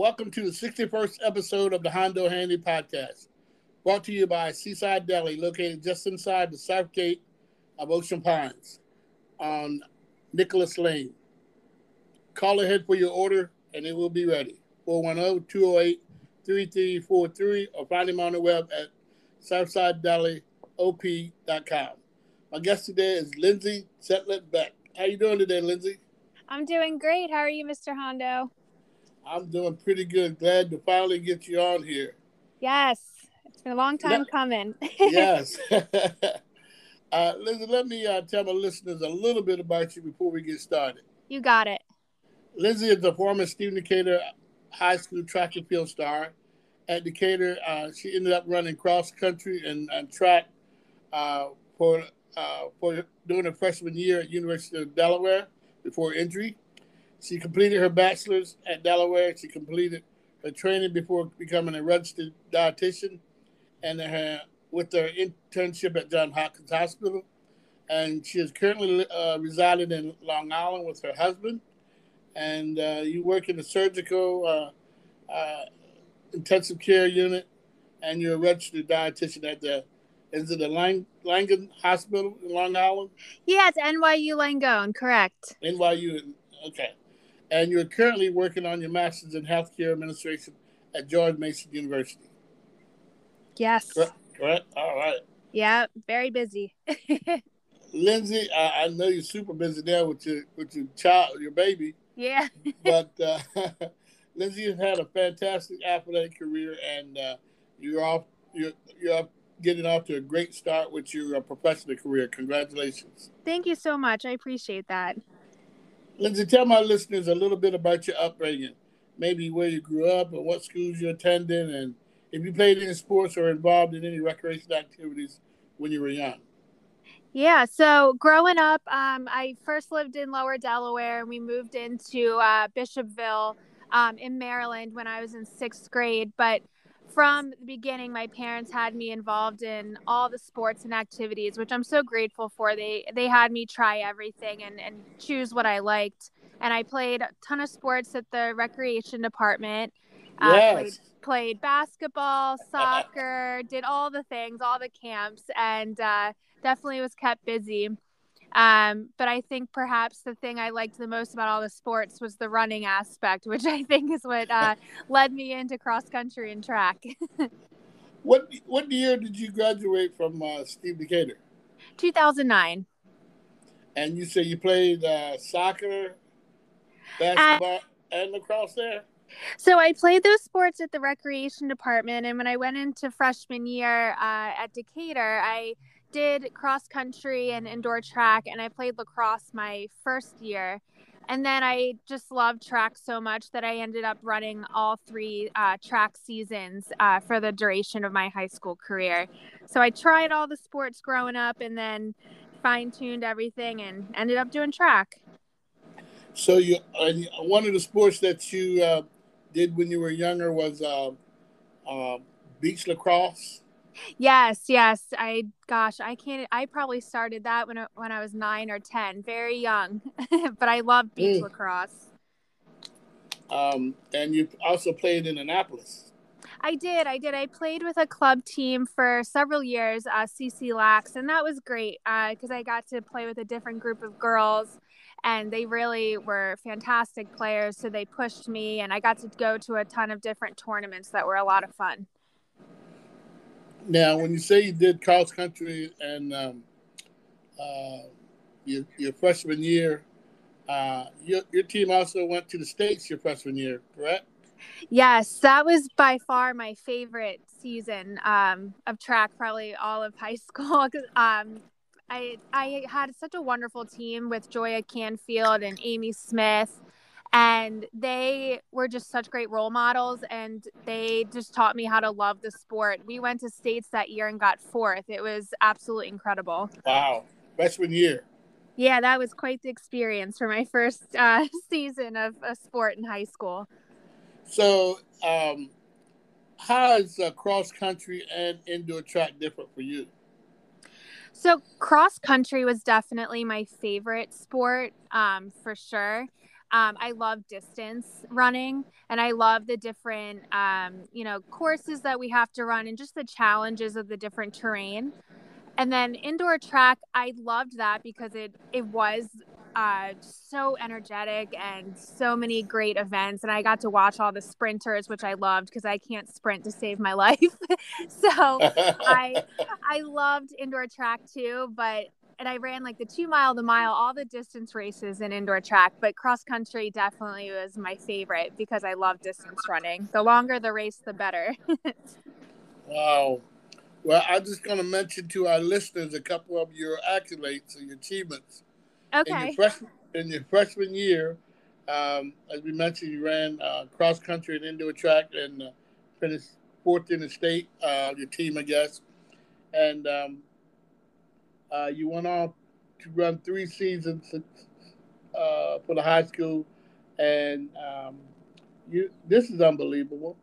Welcome to the 61st episode of the Hondo Handy Podcast, brought to you by Seaside Deli, located just inside the south gate of Ocean Pines on Nicholas Lane. Call ahead for your order and it will be ready. 410 208 3343 or find him on the web at southsideDeliOP.com. My guest today is Lindsay Chetelat Beck. How you doing today, Lindsay? I'm doing great. How are you, Mr. Hondo? I'm doing pretty good. Glad to finally get you on here. Yes, it's been a long time coming. yes. uh, let me uh, tell my listeners a little bit about you before we get started. You got it. Lindsay is a former Stephen Decatur High School track and field star. At Decatur, uh, she ended up running cross country and, and track uh, for uh, for during her freshman year at University of Delaware before injury. She completed her bachelor's at Delaware. She completed her training before becoming a registered dietitian, and her with her internship at Johns Hopkins Hospital. And she is currently uh, residing in Long Island with her husband. And uh, you work in the surgical uh, uh intensive care unit, and you're a registered dietitian at the is it the Lang- Langone Hospital in Long Island? Yes, NYU Langone, correct. NYU, okay. And you're currently working on your master's in healthcare administration at George Mason University. Yes. Correct. correct? All right. Yeah, very busy. Lindsay, I, I, know you're super busy there with your with your child, your baby. Yeah. but uh, Lindsay, you've had a fantastic athletic career, and uh, you're off. You're you're getting off to a great start with your uh, professional career. Congratulations. Thank you so much. I appreciate that. Lindsay, tell my listeners a little bit about your upbringing, maybe where you grew up and what schools you attended, and if you played any sports or involved in any recreation activities when you were young. Yeah, so growing up, um, I first lived in Lower Delaware, and we moved into uh, Bishopville um, in Maryland when I was in sixth grade. But from the beginning, my parents had me involved in all the sports and activities, which I'm so grateful for. They they had me try everything and, and choose what I liked. And I played a ton of sports at the recreation department. Yes. Uh, played, played basketball, soccer, did all the things, all the camps, and uh, definitely was kept busy. Um, but I think perhaps the thing I liked the most about all the sports was the running aspect, which I think is what uh, led me into cross country and track. what what year did you graduate from uh, Steve Decatur? 2009. And you say you played uh, soccer, basketball, and lacrosse there? So I played those sports at the recreation department, and when I went into freshman year uh, at Decatur, I did cross country and indoor track, and I played lacrosse my first year. And then I just loved track so much that I ended up running all three uh, track seasons uh, for the duration of my high school career. So I tried all the sports growing up and then fine tuned everything and ended up doing track. So you, one of the sports that you uh, did when you were younger was uh, uh, beach lacrosse. Yes, yes. I gosh, I can't. I probably started that when I, when I was nine or ten, very young. but I love beach mm. lacrosse. Um, and you also played in Annapolis. I did. I did. I played with a club team for several years, uh, CC Lax, and that was great because uh, I got to play with a different group of girls, and they really were fantastic players. So they pushed me, and I got to go to a ton of different tournaments that were a lot of fun. Now, when you say you did cross country and um, uh, your, your, freshman year, uh, your, your team also went to the States your freshman year, correct? Yes, that was by far my favorite season um, of track, probably all of high school. um, I I had such a wonderful team with Joya Canfield and Amy Smith and they were just such great role models and they just taught me how to love the sport. We went to states that year and got fourth. It was absolutely incredible. Wow. Freshman year. Yeah that was quite the experience for my first uh, season of a sport in high school. So um, how is uh, cross country and indoor track different for you? So cross country was definitely my favorite sport um, for sure um, I love distance running and I love the different, um, you know, courses that we have to run and just the challenges of the different terrain. And then indoor track, I loved that because it, it was uh, so energetic and so many great events. And I got to watch all the sprinters, which I loved because I can't sprint to save my life. so I I loved indoor track too, but and I ran like the two mile, the mile, all the distance races in indoor track. But cross country definitely was my favorite because I love distance running. The longer the race, the better. wow. Well, I'm just going to mention to our listeners a couple of your accolades and your achievements. Okay. In your freshman, in your freshman year, um, as we mentioned, you ran uh, cross country and indoor track and uh, finished fourth in the state, uh, your team, I guess. And um, uh, you went on to run three seasons uh, for the high school, and um, you. This is unbelievable.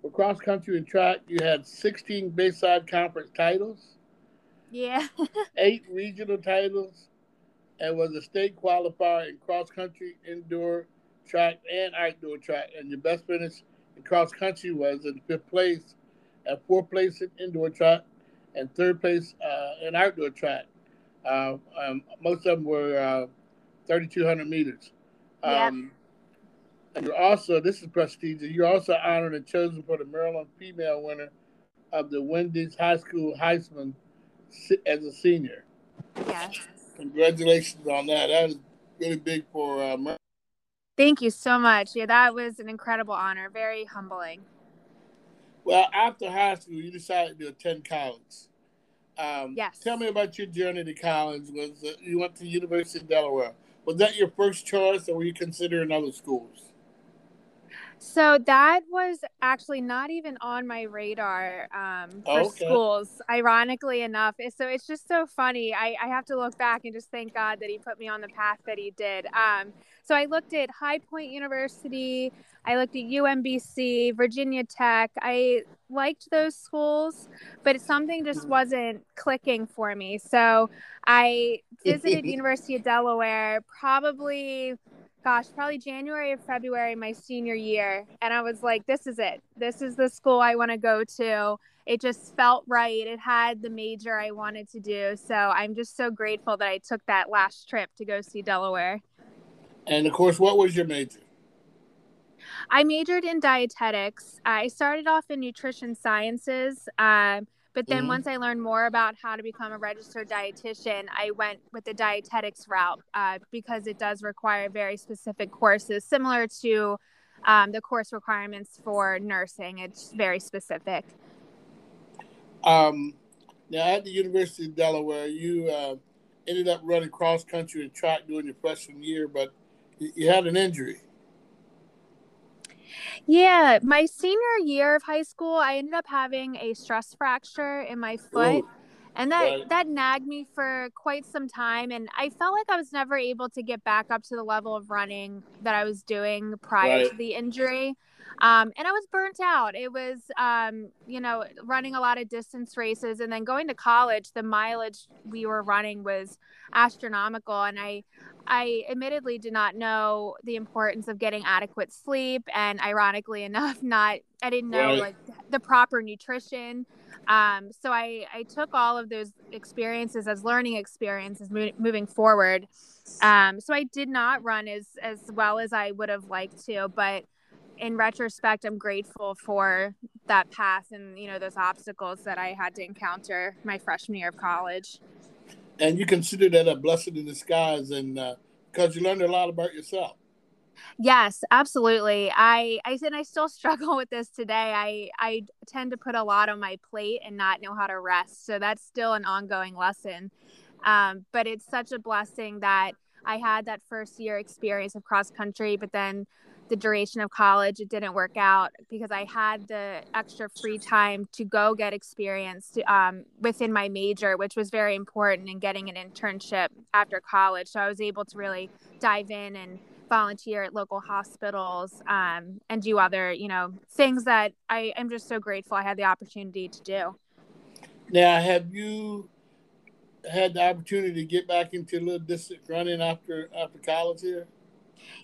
For cross country and track, you had 16 Bayside Conference titles. Yeah. eight regional titles, and was a state qualifier in cross country, indoor track, and outdoor track. And your best finish in cross country was in fifth place, at fourth place in indoor track, and third place uh, in outdoor track. Uh, um, most of them were uh, 3,200 meters. Um, yep. And you're also, this is prestigious, you're also honored and chosen for the Maryland female winner of the Wendy's High School Heisman as a senior. Yes. Congratulations on that. That is really big for uh, Maryland. Thank you so much. Yeah, that was an incredible honor. Very humbling. Well, after high school, you decided to attend college. Um, yes. Tell me about your journey to college. Was uh, you went to University of Delaware? Was that your first choice, or were you considering other schools? So that was actually not even on my radar um, for okay. schools. Ironically enough, so it's just so funny. I, I have to look back and just thank God that He put me on the path that He did. Um, so I looked at High Point University. I looked at UMBC, Virginia Tech. I liked those schools, but something just wasn't clicking for me. So I visited University of Delaware probably gosh, probably January or February my senior year. And I was like, this is it. This is the school I want to go to. It just felt right. It had the major I wanted to do. So I'm just so grateful that I took that last trip to go see Delaware. And of course, what was your major? I majored in dietetics. I started off in nutrition sciences. Um, but then mm-hmm. once I learned more about how to become a registered dietitian, I went with the dietetics route uh, because it does require very specific courses, similar to um, the course requirements for nursing. It's very specific. Um, now, at the University of Delaware, you uh, ended up running cross country and track during your freshman year, but you had an injury. Yeah, my senior year of high school, I ended up having a stress fracture in my foot. Ooh, and that right. that nagged me for quite some time and I felt like I was never able to get back up to the level of running that I was doing prior right. to the injury. Um, and I was burnt out. It was, um, you know, running a lot of distance races and then going to college, the mileage we were running was astronomical. And I, I admittedly did not know the importance of getting adequate sleep. And ironically enough, not, I didn't know right. like the proper nutrition. Um, so I, I took all of those experiences as learning experiences mo- moving forward. Um, so I did not run as, as well as I would have liked to, but in retrospect, I'm grateful for that path and you know those obstacles that I had to encounter my freshman year of college. And you consider that a blessing in disguise, and because uh, you learned a lot about yourself. Yes, absolutely. I I said I still struggle with this today. I I tend to put a lot on my plate and not know how to rest. So that's still an ongoing lesson. Um, but it's such a blessing that I had that first year experience of cross country, but then the duration of college it didn't work out because i had the extra free time to go get experience um, within my major which was very important in getting an internship after college. So i was able to really dive in and volunteer at local hospitals um, and do other you know things that i am just so grateful i had the opportunity to do. Now have you had the opportunity to get back into a little distance running after after college here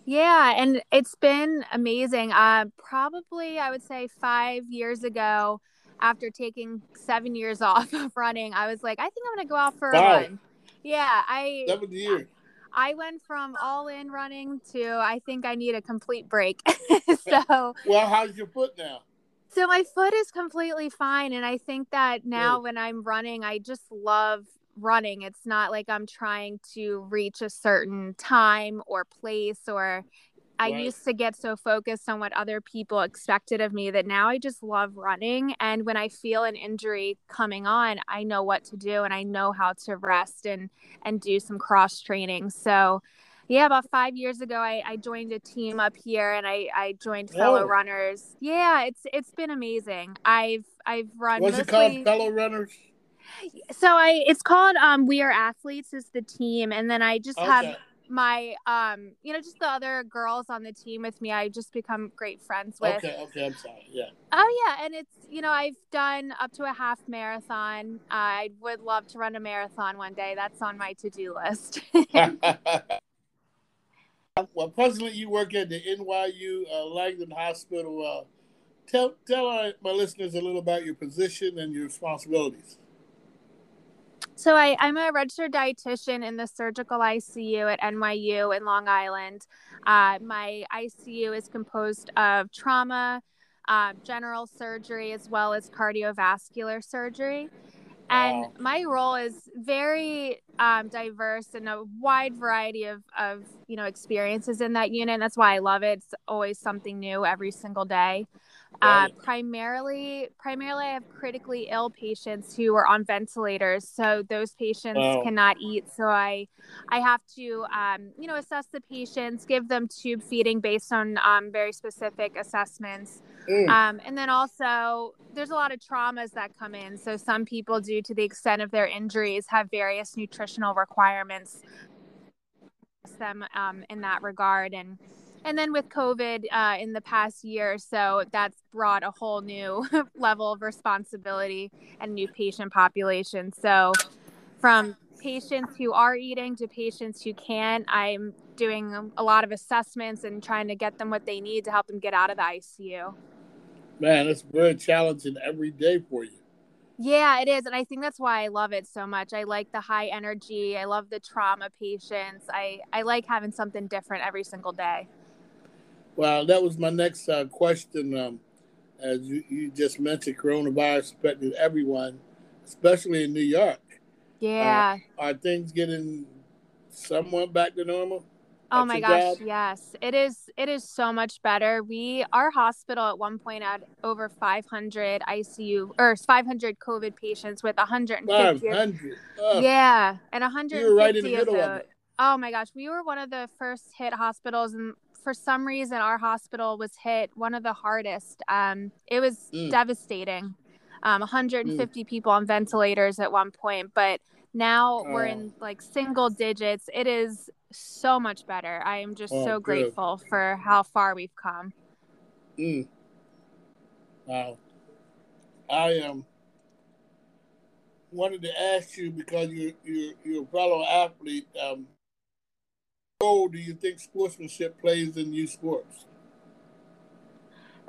Yeah, and it's been amazing. Uh, probably, I would say five years ago, after taking seven years off of running, I was like, I think I'm going to go out for wow. a run. Yeah, I. Seven years. I went from all in running to I think I need a complete break. so Well, how's your foot now? So my foot is completely fine and I think that now Good. when I'm running I just love running. It's not like I'm trying to reach a certain time or place or I right. used to get so focused on what other people expected of me that now I just love running. And when I feel an injury coming on, I know what to do and I know how to rest and and do some cross training. So yeah, about five years ago, I, I joined a team up here, and I, I joined fellow oh. runners. Yeah, it's it's been amazing. I've I've run. What's mostly... it called? Fellow runners. So I it's called um We Are Athletes is the team, and then I just okay. have my um you know just the other girls on the team with me i just become great friends with. Okay okay i'm sorry yeah. Oh yeah and it's you know i've done up to a half marathon. I would love to run a marathon one day. That's on my to-do list. Well presently you work at the nyu uh, Langone hospital. Uh, tell tell our, my listeners a little about your position and your responsibilities so I, I'm a registered dietitian in the surgical ICU at NYU in Long Island. Uh, my ICU is composed of trauma, uh, general surgery, as well as cardiovascular surgery. And wow. my role is very um, diverse and a wide variety of, of you know experiences in that unit. That's why I love it. It's always something new every single day. Uh, primarily, primarily, I have critically ill patients who are on ventilators, so those patients oh. cannot eat. So I, I have to, um, you know, assess the patients, give them tube feeding based on um, very specific assessments, mm. um, and then also there's a lot of traumas that come in. So some people, due to the extent of their injuries, have various nutritional requirements. Them um, in that regard, and and then with COVID uh, in the past year or so, that's brought a whole new level of responsibility and new patient population. So, from patients who are eating to patients who can't, I'm doing a lot of assessments and trying to get them what they need to help them get out of the ICU. Man, it's very challenging every day for you. Yeah, it is. And I think that's why I love it so much. I like the high energy. I love the trauma patients. I, I like having something different every single day. Well, that was my next uh, question. Um, as you, you, just mentioned, coronavirus affected everyone, especially in New York. Yeah. Uh, are things getting somewhat back to normal? Oh my gosh, job? yes. It is it is so much better. We our hospital at one point had over 500 ICU or 500 COVID patients with 150 500. Yeah, and 150 you were right in the middle of, the, of it. Oh my gosh, we were one of the first hit hospitals and for some reason our hospital was hit one of the hardest. Um, it was mm. devastating. Um, 150 mm. people on ventilators at one point, but now oh. we're in like single digits. It is so much better. I am just oh, so good. grateful for how far we've come. Mm. Wow. I am um, wanted to ask you because you you you're a fellow athlete. Um, role do you think sportsmanship plays in youth sports?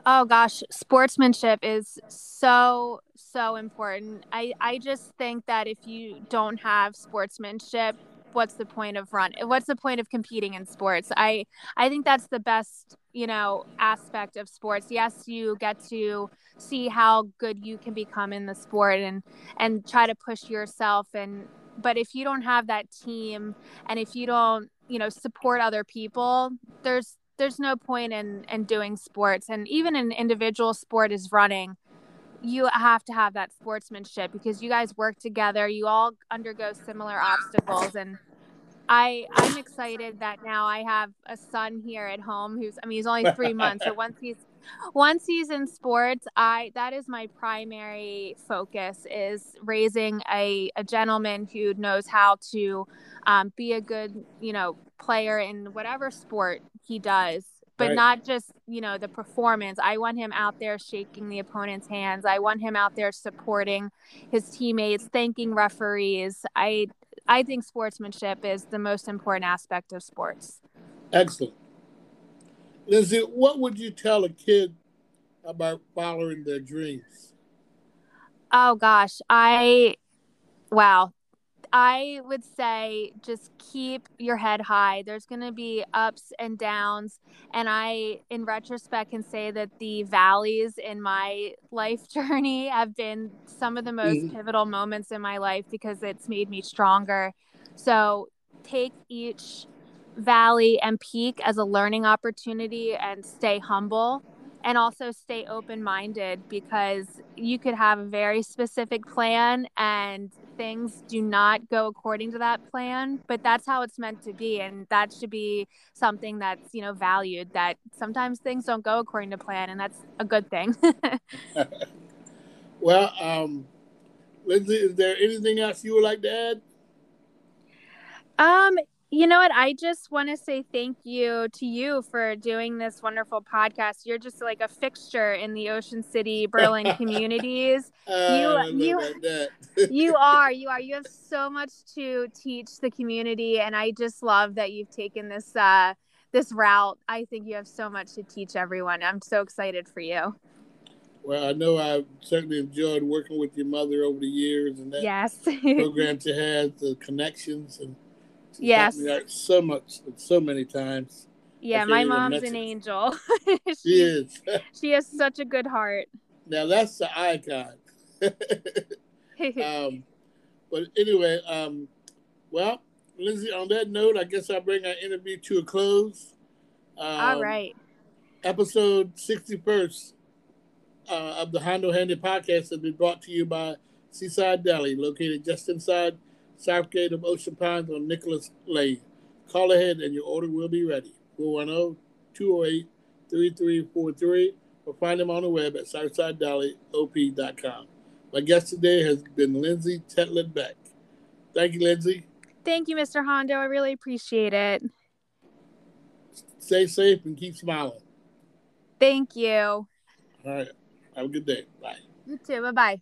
Oh gosh, sportsmanship is so so important. I I just think that if you don't have sportsmanship, what's the point of run? What's the point of competing in sports? I I think that's the best, you know, aspect of sports. Yes, you get to see how good you can become in the sport and and try to push yourself and but if you don't have that team and if you don't you know support other people there's there's no point in in doing sports. And even an individual sport is running you have to have that sportsmanship because you guys work together. You all undergo similar obstacles. And i i'm excited that now i have a son here at home who's i mean he's only three months. So once he's once he's in sports i that is my primary focus is raising a, a gentleman who knows how to um, be a good you know player in whatever sport he does but right. not just you know the performance. I want him out there shaking the opponent's hands. I want him out there supporting his teammates thanking referees. I i think sportsmanship is the most important aspect of sports. Excellent Lindsay, what would you tell a kid about following their dreams? Oh gosh, I wow. I would say just keep your head high. There's going to be ups and downs. And I, in retrospect, can say that the valleys in my life journey have been some of the most mm-hmm. pivotal moments in my life because it's made me stronger. So take each valley and peak as a learning opportunity and stay humble and also stay open minded because you could have a very specific plan and things do not go according to that plan but that's how it's meant to be. And that should be something that's you know valued that sometimes things don't go according to plan and that's a good thing. Well um lindsay is there anything else you would like to add? Um you know what? I just want to say thank you to you for doing this wonderful podcast. You're just like a fixture in the Ocean City, Berlin communities. Uh, you, you, you are, you are. You have so much to teach the community, and I just love that you've taken this uh, this route. I think you have so much to teach everyone. I'm so excited for you. Well, I know I've certainly enjoyed working with your mother over the years, and that yes. program to have the connections and Yes. So much, so many times. Yeah, my mom's an angel. she, she is. she has such a good heart. Now that's the icon. um, but anyway, um, well, Lindsay, on that note, I guess I'll bring our interview to a close. Um, All right. Episode 61st uh, of the Hondo Handy podcast has been brought to you by Seaside Deli, located just inside Southgate of Ocean Pines on Nicholas Lane. Call ahead and your order will be ready. 410 208 3343 or find them on the web at southsideDeliOP.com. My guest today has been Lindsay Chetelat Beck. Thank you, Lindsay. Thank you, Mr. Hondo. I really appreciate it. Stay safe and keep smiling. Thank you. All right. Have a good day. Bye. You too. Bye bye.